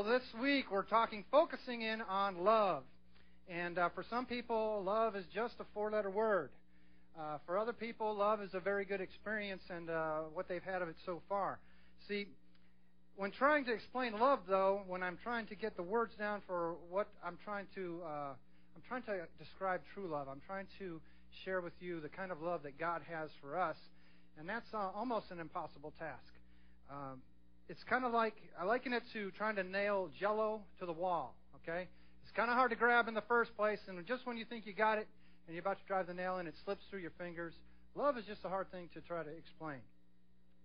Well, this week we're talking, focusing in on love. And uh, for some people, love is just a four letter word. Uh, for other people, love is a very good experience and uh, what they've had of it so far. See, when trying to explain love, though, when I'm trying to get the words down for what I'm trying to, uh, I'm trying to describe true love. I'm trying to share with you the kind of love that God has for us, and that's uh, almost an impossible task. Um, it's kind of like I liken it to trying to nail Jello to the wall. Okay, it's kind of hard to grab in the first place, and just when you think you got it, and you're about to drive the nail in, it slips through your fingers. Love is just a hard thing to try to explain.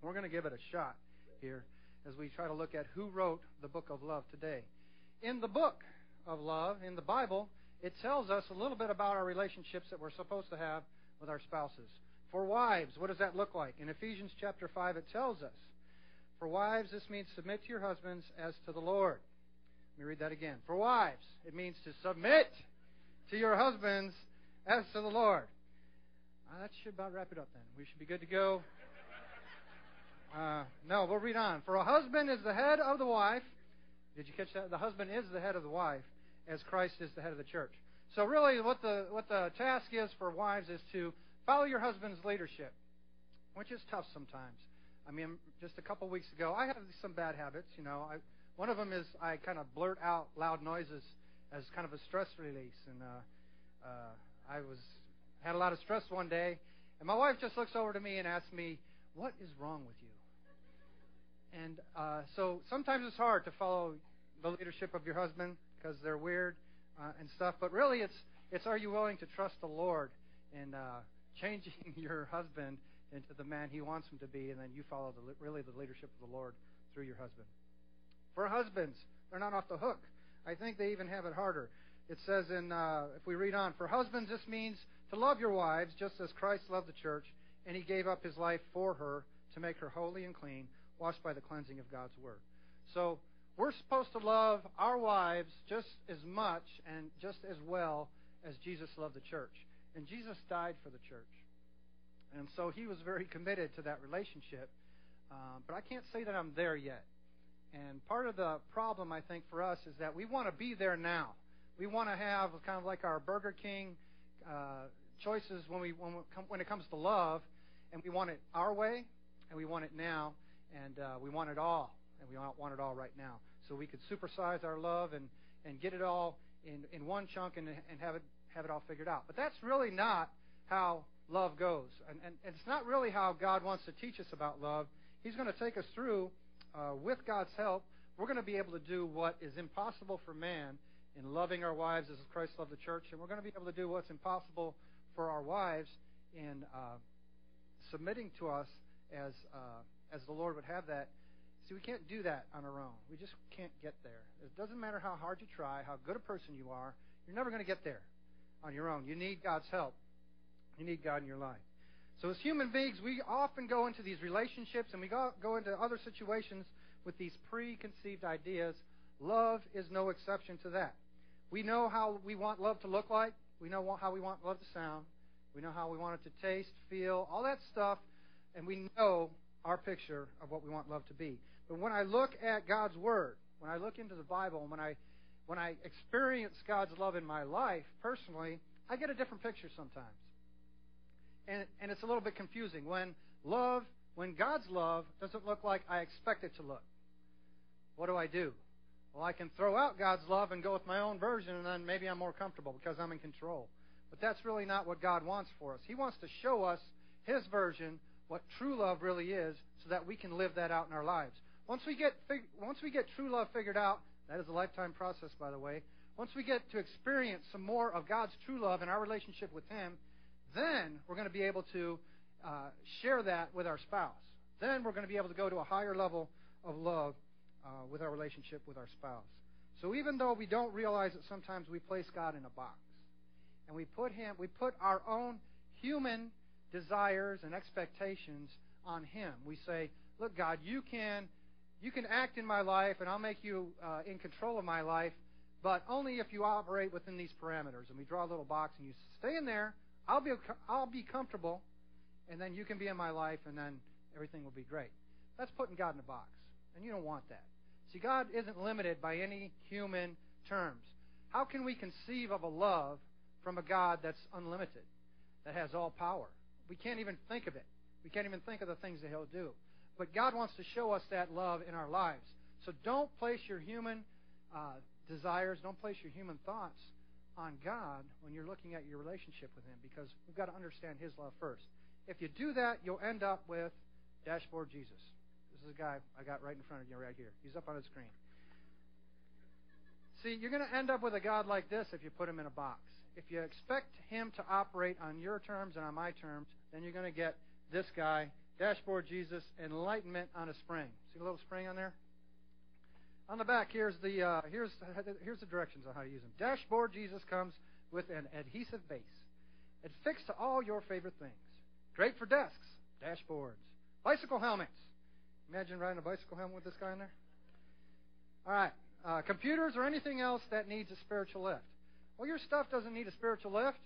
We're going to give it a shot here as we try to look at who wrote the book of love today. In the book of love, in the Bible, it tells us a little bit about our relationships that we're supposed to have with our spouses. For wives, what does that look like? In Ephesians chapter 5, it tells us for wives, this means submit to your husbands as to the Lord. Let me read that again. For wives, it means to submit to your husbands as to the Lord. Uh, that should about wrap it up then. We should be good to go. Uh, no, we'll read on. For a husband is the head of the wife. Did you catch that? The husband is the head of the wife, as Christ is the head of the church. So really, what the what the task is for wives is to follow your husband's leadership, which is tough sometimes. I mean, just a couple weeks ago, I have some bad habits. You know, I, one of them is I kind of blurt out loud noises as kind of a stress release. And uh, uh, I was had a lot of stress one day, and my wife just looks over to me and asks me, "What is wrong with you?" And uh, so sometimes it's hard to follow the leadership of your husband because they're weird uh, and stuff. But really, it's it's are you willing to trust the Lord in uh, changing your husband into the man he wants him to be, and then you follow the, really the leadership of the Lord through your husband. For husbands, they're not off the hook. I think they even have it harder. It says in, uh, if we read on, for husbands, this means to love your wives just as Christ loved the church, and he gave up his life for her to make her holy and clean, washed by the cleansing of God's word. So we're supposed to love our wives just as much and just as well as Jesus loved the church. And Jesus died for the church. And so he was very committed to that relationship. Um, but I can't say that I'm there yet. And part of the problem, I think, for us is that we want to be there now. We want to have kind of like our Burger King uh, choices when we when, we when it comes to love, and we want it our way, and we want it now, and uh, we want it all, and we want it all right now. So we could supersize our love and and get it all in in one chunk and and have it have it all figured out. But that's really not how love goes. And, and, and, it's not really how God wants to teach us about love. He's going to take us through, uh, with God's help, we're going to be able to do what is impossible for man in loving our wives as Christ loved the church, and we're going to be able to do what's impossible for our wives in uh, submitting to us as uh, as the Lord would have that. See, we can't do that on our own. We just can't get there. It doesn't matter how hard you try, how good a person you are. You're never going to get there on your own. You need God's help. You need God in your life. So as human beings, we often go into these relationships and we go, go into other situations with these preconceived ideas. Love is no exception to that. We know how we want love to look like. We know how we want love to sound. We know how we want it to taste, feel, all that stuff. And we know our picture of what we want love to be. But when I look at God's Word, when I look into the Bible, when I, when I experience God's love in my life personally, I get a different picture sometimes and, and it's a little bit confusing. When love, when God's love doesn't look like I expect it to look, what do I do? Well, I can throw out God's love and go with my own version, and then maybe I'm more comfortable because I'm in control. But that's really not what God wants for us. He wants to show us His version, what true love really is, so that we can live that out in our lives. Once we get once we get true love figured out, that is a lifetime process, by the way. Once we get to experience some more of God's true love in our relationship with Him, then we're going to be able to uh, share that with our spouse. Then we're going to be able to go to a higher level of love uh, with our relationship with our spouse. So even though we don't realize it, sometimes we place God in a box, and we put Him, we put our own human desires and expectations on Him. We say, "Look, God, you can, you can act in my life, and I'll make you uh, in control of my life, but only if you operate within these parameters." And we draw a little box, and you stay in there I'll be I'll be comfortable, and then you can be in my life, and then everything will be great. That's putting God in a box, and you don't want that. See, God isn't limited by any human terms. How can we conceive of a love from a God that's unlimited, that has all power? We can't even think of it. We can't even think of the things that He'll do. But God wants to show us that love in our lives. So don't place your human uh, desires, don't place your human thoughts on God when you're looking at your relationship with Him because we've got to understand His love first. If you do that, you'll end up with Dashboard Jesus. This is a guy I got right in front of you right here. He's up on the screen. See, you're going to end up with a God like this if you put him in a box. If you expect him to operate on your terms and on my terms, then you're going to get this guy, Dashboard Jesus, enlightenment on a spring. See the little spring on there? On the back, here's the uh, here's here's the directions on how to use them. Dashboard Jesus comes with an adhesive base. It's fixed to all your favorite things. Great for desks, dashboards, bicycle helmets. Imagine riding a bicycle helmet with this guy in there. All right, uh, computers or anything else that needs a spiritual lift. Well, your stuff doesn't need a spiritual lift.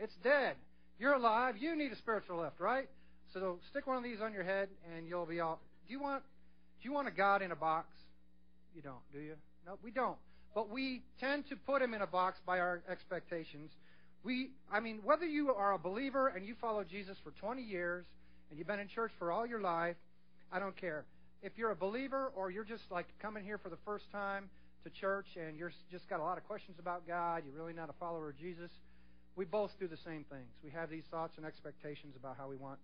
It's dead. You're alive. You need a spiritual lift, right? So stick one of these on your head, and you'll be all. Do you want? Do you want a God in a box? You don't, do you? No, we don't. But we tend to put him in a box by our expectations. We, I mean, whether you are a believer and you follow Jesus for 20 years and you've been in church for all your life, I don't care. If you're a believer or you're just like coming here for the first time to church and you're just got a lot of questions about God, you're really not a follower of Jesus, we both do the same things. We have these thoughts and expectations about how we want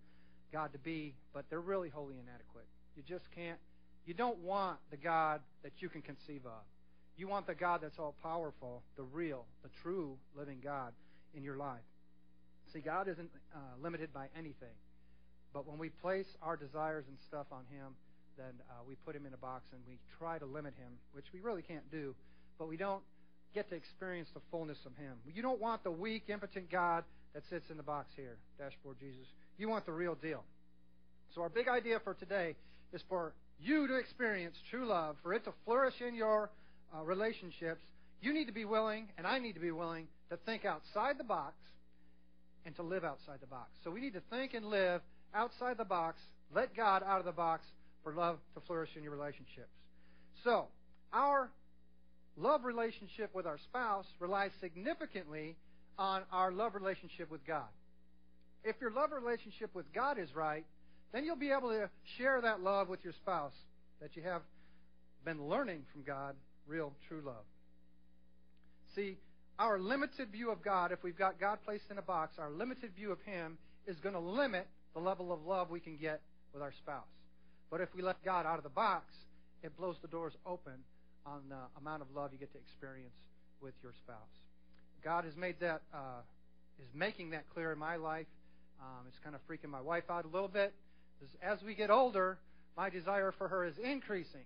God to be, but they're really wholly inadequate. You just can't, you don't want the God that you can conceive of. You want the God that's all powerful, the real, the true living God in your life. See, God isn't uh, limited by anything. But when we place our desires and stuff on Him, then uh, we put Him in a box and we try to limit Him, which we really can't do. But we don't get to experience the fullness of Him. You don't want the weak, impotent God that sits in the box here, dashboard Jesus. You want the real deal. So our big idea for today is for you to experience true love, for it to flourish in your uh, relationships. You need to be willing, and I need to be willing, to think outside the box and to live outside the box. So we need to think and live outside the box, let God out of the box for love to flourish in your relationships. So, our love relationship with our spouse relies significantly on our love relationship with God. If your love relationship with God is right, then you'll be able to share that love with your spouse that you have been learning from God, real, true love. See, our limited view of God, if we've got God placed in a box, our limited view of Him is going to limit the level of love we can get with our spouse. But if we let God out of the box, it blows the doors open on the amount of love you get to experience with your spouse. God has made that, uh, is making that clear in my life. Um, it's kind of freaking my wife out a little bit. As we get older, my desire for her is increasing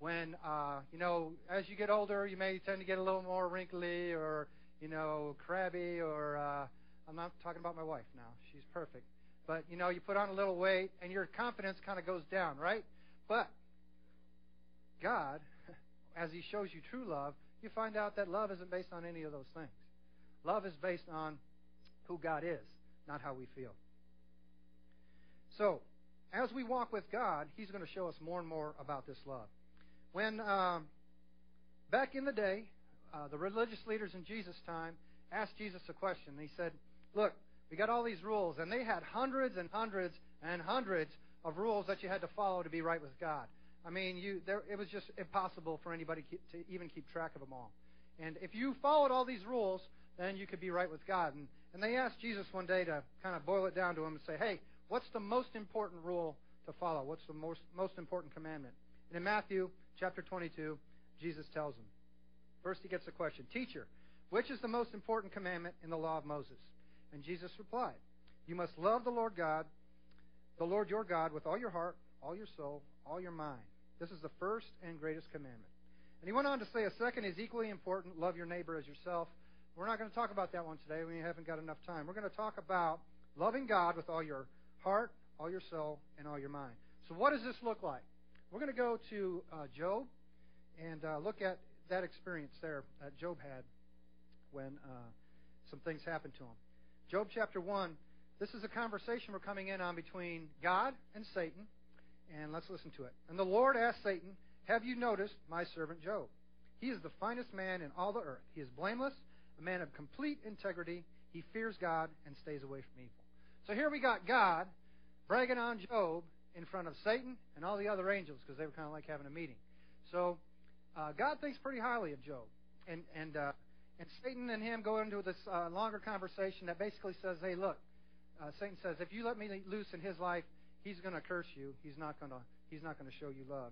when uh, you know as you get older, you may tend to get a little more wrinkly or you know crabby or uh, I'm not talking about my wife now. She's perfect, but you know you put on a little weight and your confidence kind of goes down, right? But God, as He shows you true love, you find out that love isn't based on any of those things. Love is based on who God is, not how we feel. So, as we walk with God, He's going to show us more and more about this love. When um, back in the day, uh, the religious leaders in Jesus' time asked Jesus a question. He said, "Look, we got all these rules, and they had hundreds and hundreds and hundreds of rules that you had to follow to be right with God. I mean, you there, it was just impossible for anybody to even keep track of them all. And if you followed all these rules, then you could be right with God. And, and they asked Jesus one day to kind of boil it down to him and say, "Hey, what's the most important rule to follow? What's the most most important commandment?" And in Matthew chapter 22, Jesus tells him. First, he gets the question Teacher, which is the most important commandment in the law of Moses? And Jesus replied, You must love the Lord God, the Lord your God, with all your heart, all your soul, all your mind. This is the first and greatest commandment. And he went on to say a second is equally important love your neighbor as yourself. We're not going to talk about that one today. We haven't got enough time. We're going to talk about loving God with all your heart, all your soul, and all your mind. So, what does this look like? We're going to go to uh, Job and uh, look at that experience there that Job had when uh, some things happened to him. Job chapter 1, this is a conversation we're coming in on between God and Satan, and let's listen to it. And the Lord asked Satan, Have you noticed my servant Job? He is the finest man in all the earth. He is blameless, a man of complete integrity. He fears God and stays away from evil. So here we got God bragging on Job in front of Satan and all the other angels because they were kind of like having a meeting. So uh, God thinks pretty highly of Job, and and uh, and Satan and him go into this uh, longer conversation that basically says, "Hey, look," uh, Satan says, "if you let me loose in his life, he's going to curse you. He's not going to he's not going to show you love."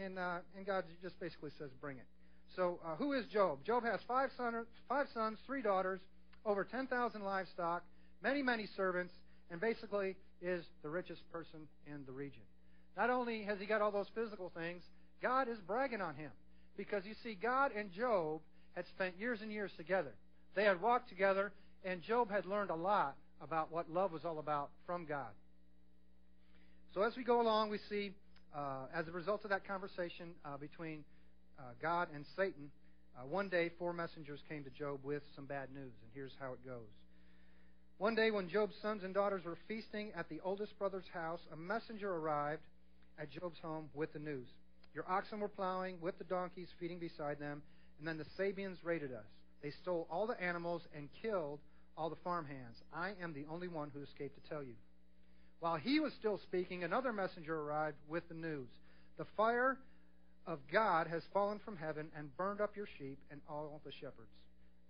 And uh, and God just basically says, "Bring it." So uh, who is Job? Job has five son, five sons, three daughters, over ten thousand livestock, many many servants, and basically is the richest person in the region. Not only has he got all those physical things, God is bragging on him. Because you see, God and Job had spent years and years together. They had walked together, and Job had learned a lot about what love was all about from God. So as we go along, we see, uh, as a result of that conversation uh, between uh, God and Satan, uh, one day four messengers came to Job with some bad news, and here's how it goes. One day, when Job's sons and daughters were feasting at the oldest brother's house, a messenger arrived at Job's home with the news. Your oxen were plowing with the donkeys feeding beside them, and then the Sabeans raided us. They stole all the animals and killed all the farmhands. I am the only one who escaped to tell you. While he was still speaking, another messenger arrived with the news. The fire of God has fallen from heaven and burned up your sheep and all the shepherds.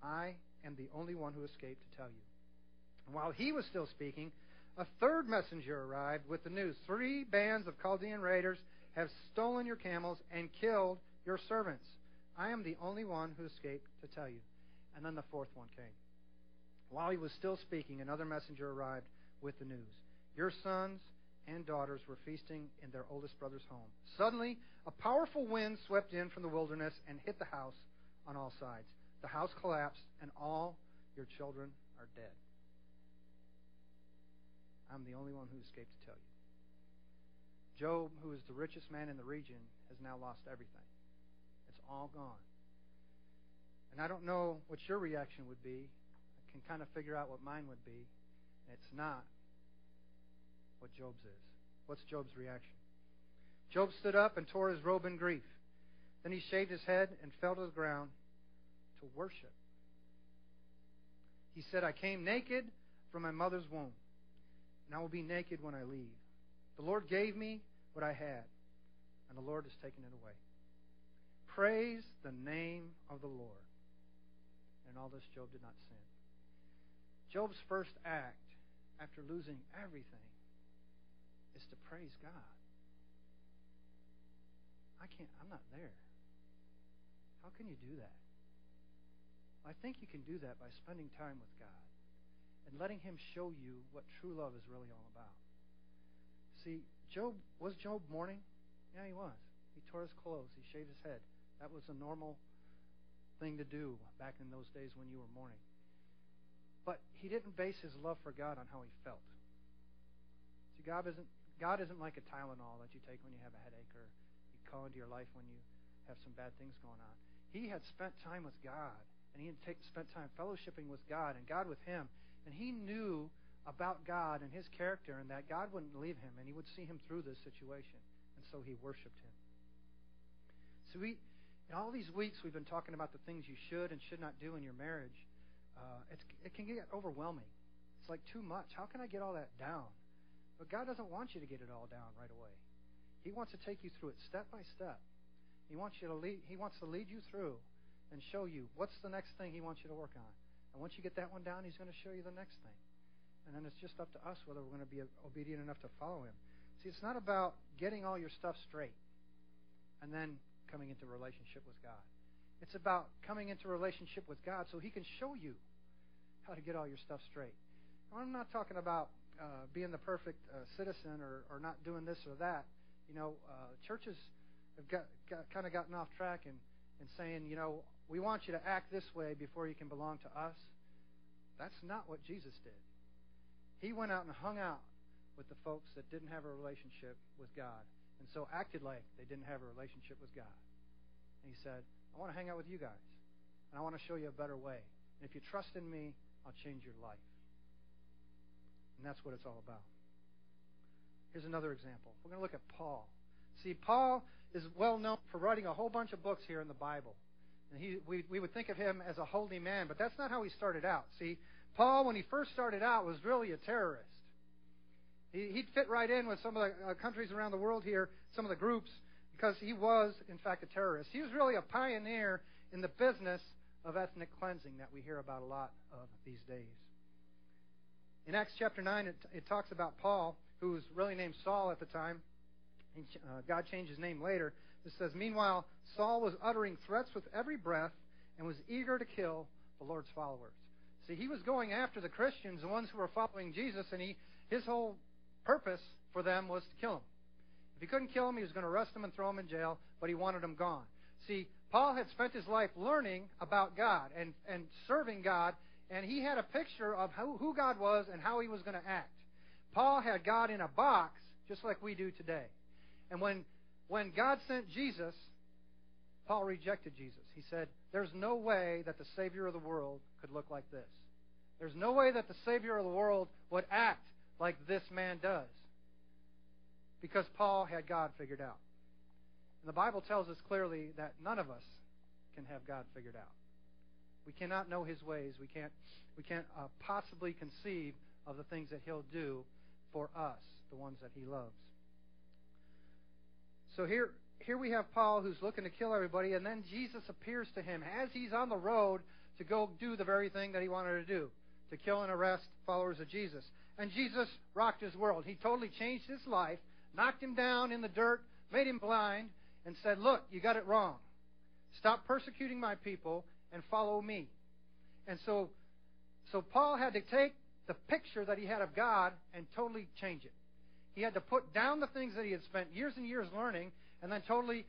I am the only one who escaped to tell you. While he was still speaking, a third messenger arrived with the news. Three bands of Chaldean raiders have stolen your camels and killed your servants. I am the only one who escaped to tell you. And then the fourth one came. While he was still speaking, another messenger arrived with the news. Your sons and daughters were feasting in their oldest brother's home. Suddenly, a powerful wind swept in from the wilderness and hit the house on all sides. The house collapsed, and all your children are dead. I'm the only one who escaped to tell you. Job, who is the richest man in the region, has now lost everything. It's all gone. And I don't know what your reaction would be. I can kind of figure out what mine would be. And It's not what Job's is. What's Job's reaction? Job stood up and tore his robe in grief. Then he shaved his head and fell to the ground to worship. He said, I came naked from my mother's womb, and I will be naked when I leave. The Lord gave me what I had, and the Lord has taken it away. Praise the name of the Lord. And all this, Job did not sin. Job's first act after losing everything is to praise God. I can't, I'm not there. How can you do that? I think you can do that by spending time with God and letting Him show you what true love is really all about. See, Job was Job mourning? Yeah, he was. He tore his clothes. He shaved his head. That was a normal thing to do back in those days when you were mourning. But he didn't base his love for God on how he felt. See, God isn't God isn't like a Tylenol that you take when you have a headache or you call into your life when you have some bad things going on. He had spent time with God, and he had take, spent time fellowshipping with God and God with him, and he knew about God and his character and that God wouldn't leave him and he would see him through this situation. And so he worshiped him. So we, in all these weeks, we've been talking about the things you should and should not do in your marriage. Uh, it can get overwhelming. It's like too much. How can I get all that down? But God doesn't want you to get it all down right away. He wants to take you through it step by step. He wants you to lead. He wants to lead you through and show you what's the next thing He wants you to work on. And once you get that one down, He's going to show you the next thing. And then it's just up to us whether we're going to be obedient enough to follow him. See, it's not about getting all your stuff straight and then coming into relationship with God. It's about coming into relationship with God so he can show you how to get all your stuff straight. I'm not talking about uh, being the perfect uh, citizen or, or not doing this or that. You know, uh, churches have got, got kind of gotten off track and, and saying, you know, we want you to act this way before you can belong to us. That's not what Jesus did. He went out and hung out with the folks that didn't have a relationship with God and so acted like they didn't have a relationship with God. And he said, I want to hang out with you guys, and I want to show you a better way. And if you trust in me, I'll change your life. And that's what it's all about. Here's another example. We're going to look at Paul. See, Paul is well known for writing a whole bunch of books here in the Bible. And he, we, we would think of him as a holy man, but that's not how he started out. See, Paul, when he first started out, was really a terrorist. He, he'd fit right in with some of the uh, countries around the world here, some of the groups, because he was, in fact, a terrorist. He was really a pioneer in the business of ethnic cleansing that we hear about a lot of these days. In Acts chapter 9, it, it talks about Paul, who was really named Saul at the time. Uh, God changed his name later. It says, Meanwhile, Saul was uttering threats with every breath and was eager to kill the Lord's followers. See, he was going after the Christians, the ones who were following Jesus, and he, his whole purpose for them was to kill them. If he couldn't kill them, he was going to arrest them and throw them in jail, but he wanted them gone. See, Paul had spent his life learning about God and, and serving God, and he had a picture of who, who God was and how he was going to act. Paul had God in a box, just like we do today. And when, when God sent Jesus, Paul rejected Jesus. He said, There's no way that the Savior of the world could look like this. There's no way that the Savior of the world would act like this man does. Because Paul had God figured out. And the Bible tells us clearly that none of us can have God figured out. We cannot know his ways. We can't, we can't uh, possibly conceive of the things that he'll do for us, the ones that he loves. So here, here we have Paul who's looking to kill everybody, and then Jesus appears to him as he's on the road to go do the very thing that he wanted to do to kill and arrest followers of Jesus. And Jesus rocked his world. He totally changed his life, knocked him down in the dirt, made him blind, and said, Look, you got it wrong. Stop persecuting my people and follow me. And so, so Paul had to take the picture that he had of God and totally change it. He had to put down the things that he had spent years and years learning and then totally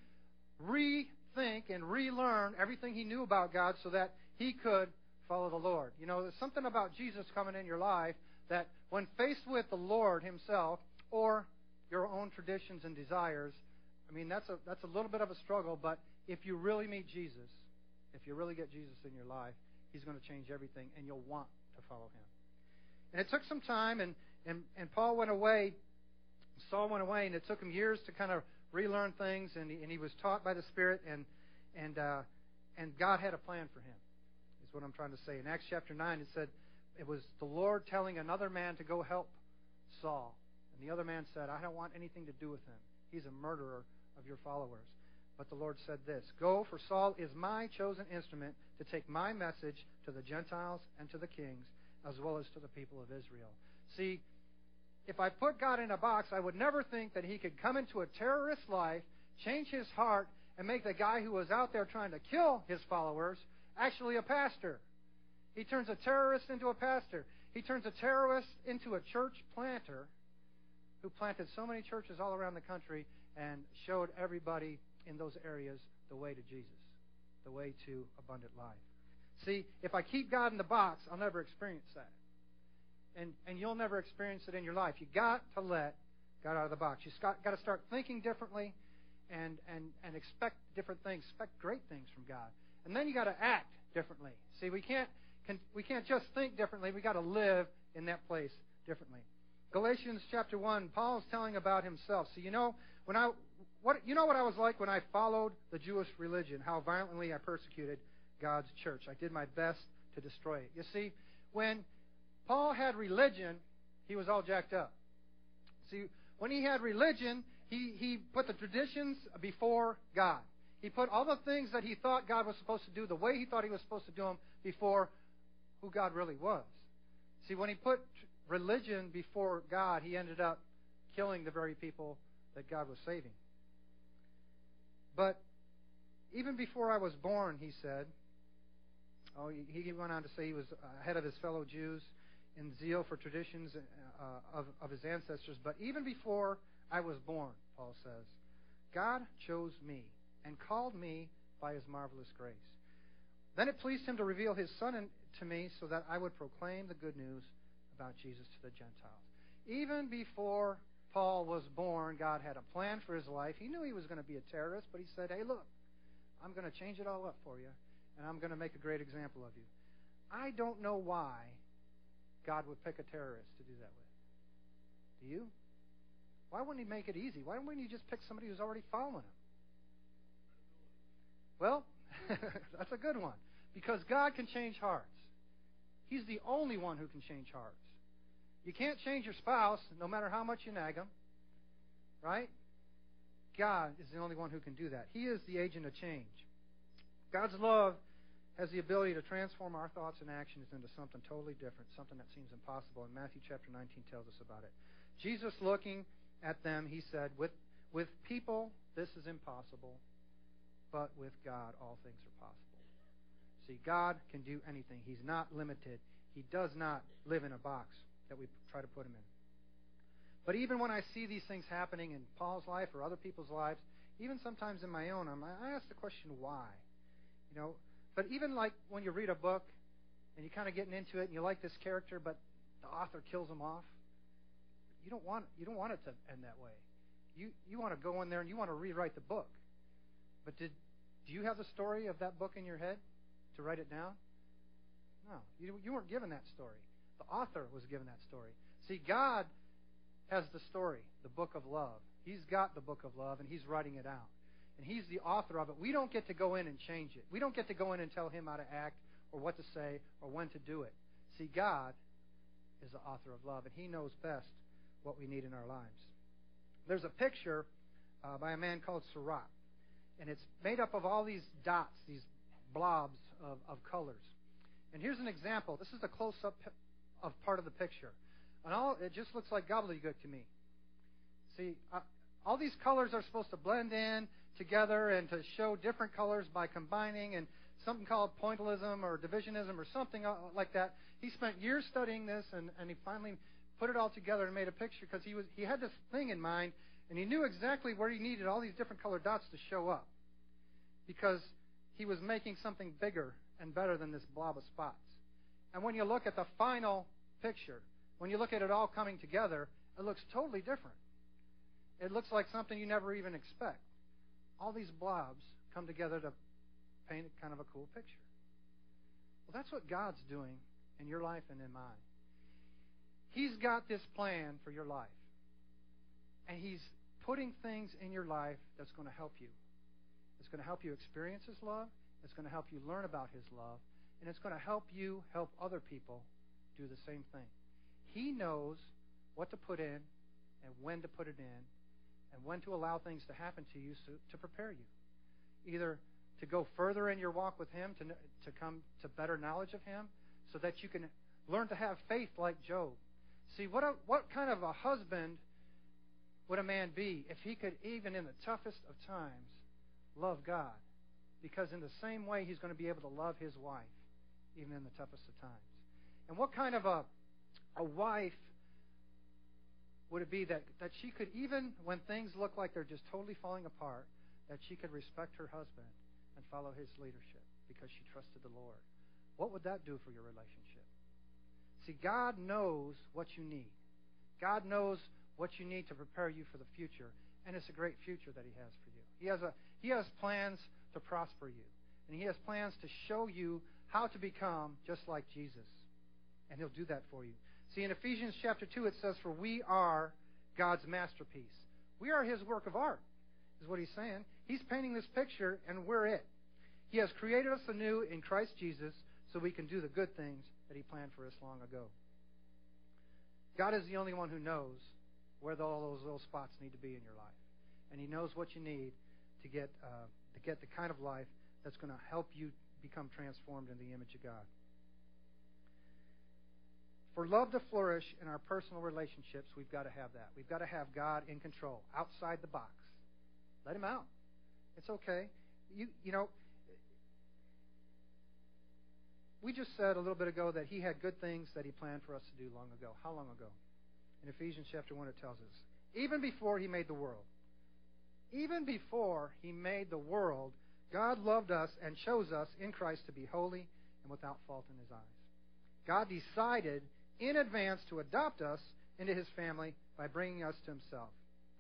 rethink and relearn everything he knew about God so that he could follow the Lord. You know, there's something about Jesus coming in your life that when faced with the Lord himself or your own traditions and desires, I mean, that's a, that's a little bit of a struggle, but if you really meet Jesus, if you really get Jesus in your life, he's going to change everything, and you'll want to follow him. And it took some time, and, and, and Paul went away, Saul went away, and it took him years to kind of relearn things, and he, and he was taught by the Spirit, and, and, uh, and God had a plan for him, is what I'm trying to say. In Acts chapter 9, it said it was the Lord telling another man to go help Saul. And the other man said, I don't want anything to do with him. He's a murderer of your followers. But the Lord said this Go, for Saul is my chosen instrument to take my message to the Gentiles and to the kings, as well as to the people of Israel. See, if I put God in a box, I would never think that he could come into a terrorist's life, change his heart, and make the guy who was out there trying to kill his followers actually a pastor. He turns a terrorist into a pastor. He turns a terrorist into a church planter who planted so many churches all around the country and showed everybody in those areas the way to Jesus, the way to abundant life. See, if I keep God in the box, I'll never experience that. And, and you'll never experience it in your life. you got to let God out of the box. You've got, got to start thinking differently and, and, and expect different things, expect great things from God. And then you got to act differently. See, we can't, can, we can't just think differently. we got to live in that place differently. Galatians chapter 1, Paul's telling about himself. So you know, when I what you know what I was like when I followed the Jewish religion, how violently I persecuted God's church. I did my best to destroy it. You see, when Paul had religion, he was all jacked up. See, when he had religion, he, he put the traditions before God. He put all the things that he thought God was supposed to do, the way he thought he was supposed to do them, before who God really was. See, when he put religion before God, he ended up killing the very people that God was saving. But even before I was born, he said, oh, he went on to say he was ahead of his fellow Jews in zeal for traditions uh, of, of his ancestors. But even before I was born, Paul says, God chose me and called me by his marvelous grace. Then it pleased him to reveal his Son to me so that I would proclaim the good news about Jesus to the Gentiles. Even before Paul was born, God had a plan for his life. He knew he was going to be a terrorist, but he said, Hey, look, I'm going to change it all up for you, and I'm going to make a great example of you. I don't know why God would pick a terrorist to do that with. Do you? Why wouldn't he make it easy? Why wouldn't he just pick somebody who's already following him? Well, that's a good one. Because God can change hearts. He's the only one who can change hearts. You can't change your spouse no matter how much you nag them. Right? God is the only one who can do that. He is the agent of change. God's love has the ability to transform our thoughts and actions into something totally different, something that seems impossible. And Matthew chapter 19 tells us about it. Jesus looking at them, he said, with, with people, this is impossible, but with God, all things are possible. See, God can do anything. He's not limited. He does not live in a box that we try to put him in. But even when I see these things happening in Paul's life or other people's lives, even sometimes in my own, I'm, I ask the question, why? You know, but even like when you read a book and you're kind of getting into it and you like this character, but the author kills him off, you don't want you don't want it to end that way. You you want to go in there and you want to rewrite the book. But did do you have the story of that book in your head to write it down? No, you you weren't given that story. The author was given that story. See, God has the story, the book of love. He's got the book of love, and He's writing it out. And He's the author of it. We don't get to go in and change it. We don't get to go in and tell Him how to act or what to say or when to do it. See, God is the author of love, and He knows best what we need in our lives. There's a picture uh, by a man called Seurat, and it's made up of all these dots, these blobs of, of colors. And here's an example. This is a close up of part of the picture. And all it just looks like gobbledygook to me. See, uh, all these colors are supposed to blend in together and to show different colors by combining and something called pointillism or divisionism or something uh, like that. He spent years studying this and, and he finally put it all together and made a picture because he was he had this thing in mind and he knew exactly where he needed all these different colored dots to show up because he was making something bigger and better than this blob of spots. And when you look at the final picture, when you look at it all coming together, it looks totally different. It looks like something you never even expect. All these blobs come together to paint kind of a cool picture. Well, that's what God's doing in your life and in mine. He's got this plan for your life. And He's putting things in your life that's going to help you. It's going to help you experience His love. It's going to help you learn about His love. And it's going to help you help other people do the same thing. He knows what to put in and when to put it in and when to allow things to happen to you so, to prepare you. Either to go further in your walk with Him, to, to come to better knowledge of Him, so that you can learn to have faith like Job. See, what, a, what kind of a husband would a man be if he could, even in the toughest of times, love God? Because in the same way, he's going to be able to love his wife, even in the toughest of times. And what kind of a a wife would it be that, that she could, even when things look like they're just totally falling apart, that she could respect her husband and follow his leadership because she trusted the Lord? What would that do for your relationship? See, God knows what you need. God knows what you need to prepare you for the future, and it's a great future that He has for you. He has, a, he has plans to prosper you, and He has plans to show you how to become just like Jesus, and He'll do that for you. See, in Ephesians chapter 2, it says, For we are God's masterpiece. We are His work of art, is what He's saying. He's painting this picture, and we're it. He has created us anew in Christ Jesus so we can do the good things that He planned for us long ago. God is the only one who knows where all those little spots need to be in your life. And He knows what you need to get, uh, to get the kind of life that's going to help you become transformed in the image of God. For love to flourish in our personal relationships, we've got to have that. We've got to have God in control, outside the box. Let Him out. It's okay. You, you know, we just said a little bit ago that He had good things that He planned for us to do long ago. How long ago? In Ephesians chapter 1, it tells us. Even before He made the world. Even before He made the world, God loved us and chose us in Christ to be holy and without fault in His eyes. God decided in advance to adopt us into his family by bringing us to himself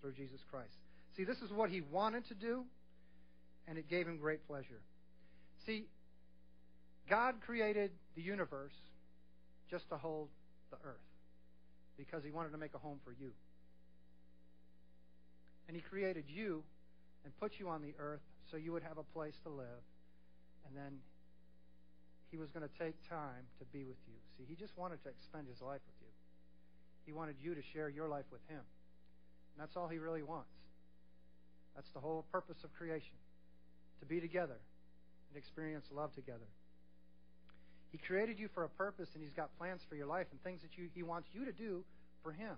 through Jesus Christ. See, this is what he wanted to do, and it gave him great pleasure. See, God created the universe just to hold the earth because he wanted to make a home for you. And he created you and put you on the earth so you would have a place to live And then he was going to take time to be with you. See, he just wanted to spend his life with you. He wanted you to share your life with him. And that's all he really wants. That's the whole purpose of creation to be together and experience love together. He created you for a purpose, and He's got plans for your life and things that you, He wants you to do for Him.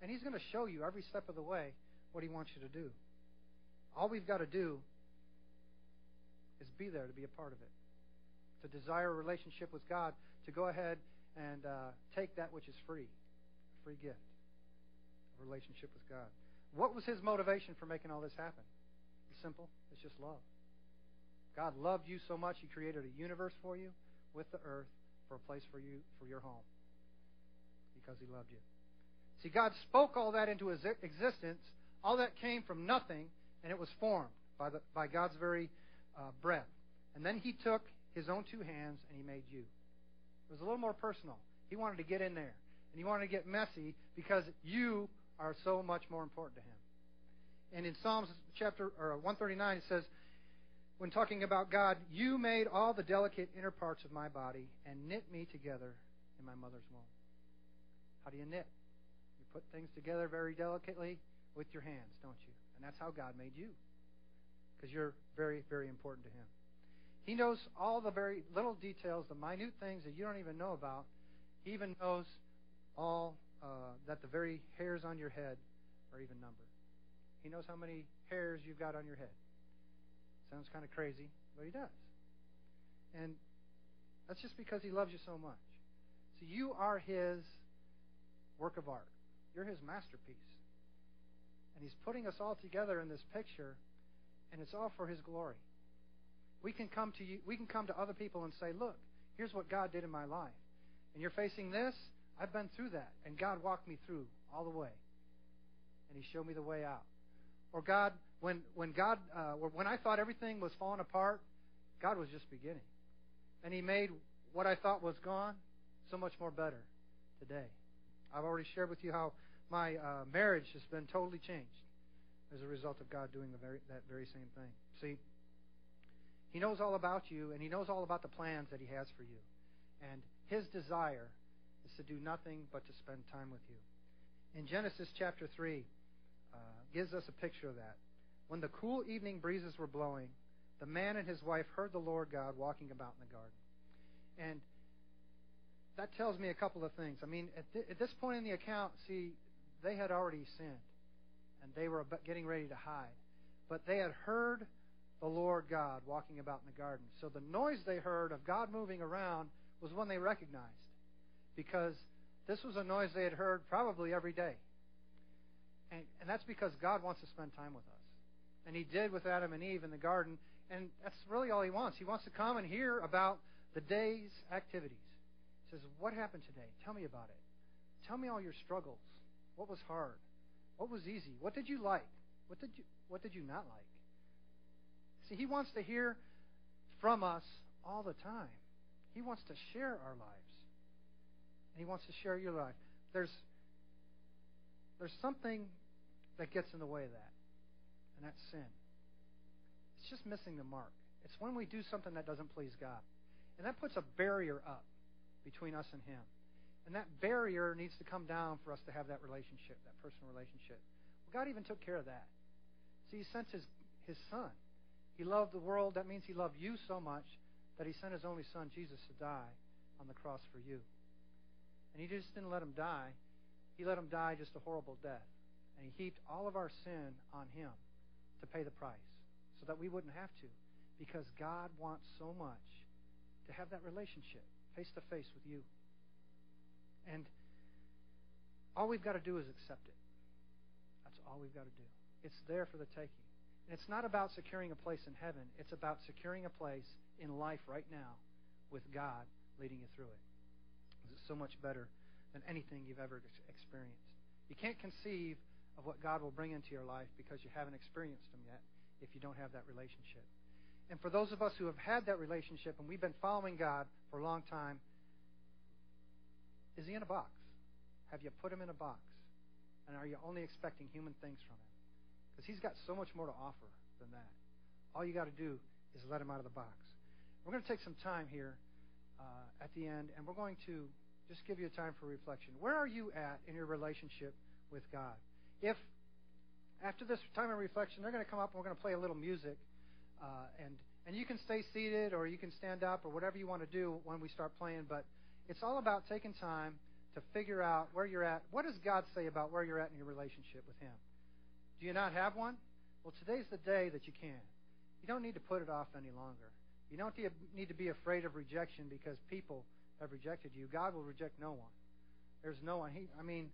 And He's going to show you every step of the way what He wants you to do. All we've got to do is be there to be a part of it, to desire a relationship with God, to go ahead and uh, take that which is free, a free gift, a relationship with God. What was His motivation for making all this happen? It's simple. It's just love. God loved you so much, He created a universe for you with the earth for a place for you, for your home, because He loved you. See, God spoke all that into existence. All that came from nothing, and it was formed by, the, by God's very uh, breath. And then He took His own two hands and He made you. It was a little more personal. He wanted to get in there, and He wanted to get messy because you are so much more important to Him. And in Psalms chapter or 139, it says, when talking about God, you made all the delicate inner parts of my body and knit me together in my mother's womb. How do you knit? You put things together very delicately with your hands, don't you? And that's how God made you. Because you're very, very important to Him. He knows all the very little details, the minute things that you don't even know about. He even knows all uh, that the very hairs on your head are even numbered. He knows how many hairs you've got on your head. Sounds kind of crazy, but he does. And that's just because he loves you so much. So you are his work of art. You're his masterpiece. And he's putting us all together in this picture, and it's all for his glory. We can come to you, we can come to other people and say, "Look, here's what God did in my life." And you're facing this, I've been through that, and God walked me through all the way. And he showed me the way out. Or God, when when God, uh, when I thought everything was falling apart, God was just beginning, and He made what I thought was gone so much more better today. I've already shared with you how my uh, marriage has been totally changed as a result of God doing the very, that very same thing. See, He knows all about you, and He knows all about the plans that He has for you, and His desire is to do nothing but to spend time with you. In Genesis chapter three uh, gives us a picture of that. When the cool evening breezes were blowing, the man and his wife heard the Lord God walking about in the garden. And that tells me a couple of things. I mean, at, th- at this point in the account, see, they had already sinned, and they were getting ready to hide. But they had heard the Lord God walking about in the garden. So the noise they heard of God moving around was one they recognized, because this was a noise they had heard probably every day. And, and that's because God wants to spend time with us. And He did with Adam and Eve in the garden. And that's really all He wants. He wants to come and hear about the day's activities. He says, What happened today? Tell me about it. Tell me all your struggles. What was hard? What was easy? What did you like? What did you, what did you not like? See, He wants to hear from us all the time. He wants to share our lives. And He wants to share your life. There's there's something that gets in the way of that, and that's sin. It's just missing the mark. It's when we do something that doesn't please God. And that puts a barrier up between us and Him. And that barrier needs to come down for us to have that relationship, that personal relationship. Well, God even took care of that. See, He sent His, his Son. He loved the world. That means He loved you so much that He sent His only Son, Jesus, to die on the cross for you. And He just didn't let Him die. He let him die just a horrible death. And he heaped all of our sin on him to pay the price so that we wouldn't have to. Because God wants so much to have that relationship face to face with you. And all we've got to do is accept it. That's all we've got to do. It's there for the taking. And it's not about securing a place in heaven, it's about securing a place in life right now with God leading you through it. It's so much better than anything you've ever experienced. You can't conceive of what God will bring into your life because you haven't experienced Him yet if you don't have that relationship. And for those of us who have had that relationship and we've been following God for a long time, is He in a box? Have you put Him in a box? And are you only expecting human things from Him? Because He's got so much more to offer than that. All you got to do is let Him out of the box. we're going to take some time here uh, at the end, and we're going to just give you a time for reflection. Where are you at in your relationship with God? If after this time of reflection, they're going to come up and we're going to play a little music, uh, and and you can stay seated or you can stand up or whatever you want to do when we start playing. But it's all about taking time to figure out where you're at. What does God say about where you're at in your relationship with Him? Do you not have one? Well, today's the day that you can. You don't need to put it off any longer. You don't need to be afraid of rejection because people have rejected you. God will reject no one. There's no one. He, I mean,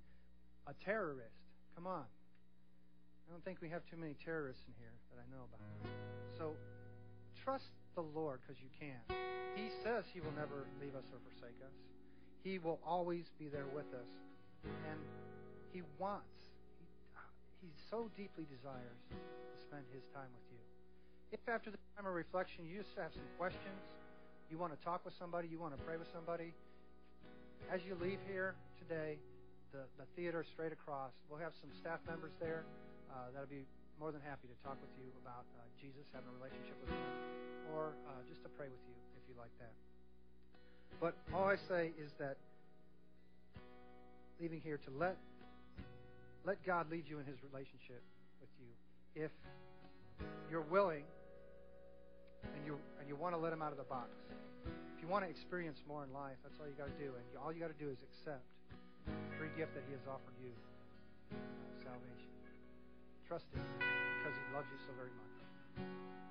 a terrorist. Come on. I don't think we have too many terrorists in here that I know about. So trust the Lord because you can. He says He will never leave us or forsake us. He will always be there with us. And He wants, He, so deeply desires to spend His time with you. If after the time of reflection you just have some questions, you want to talk with somebody, you want to pray with somebody, as you leave here today, the, the theater straight across, we'll have some staff members there uh, that'll be more than happy to talk with you about uh, Jesus, having a relationship with Him, or uh, just to pray with you if you like that. But all I say is that leaving here to let let God lead you in His relationship with you. If you're willing and you and you want to let Him out of the box, if you want to experience more in life, that's all you got to do. And you, all you got to do is accept the free gift that He has offered you, salvation. Trust Him because He loves you so very much.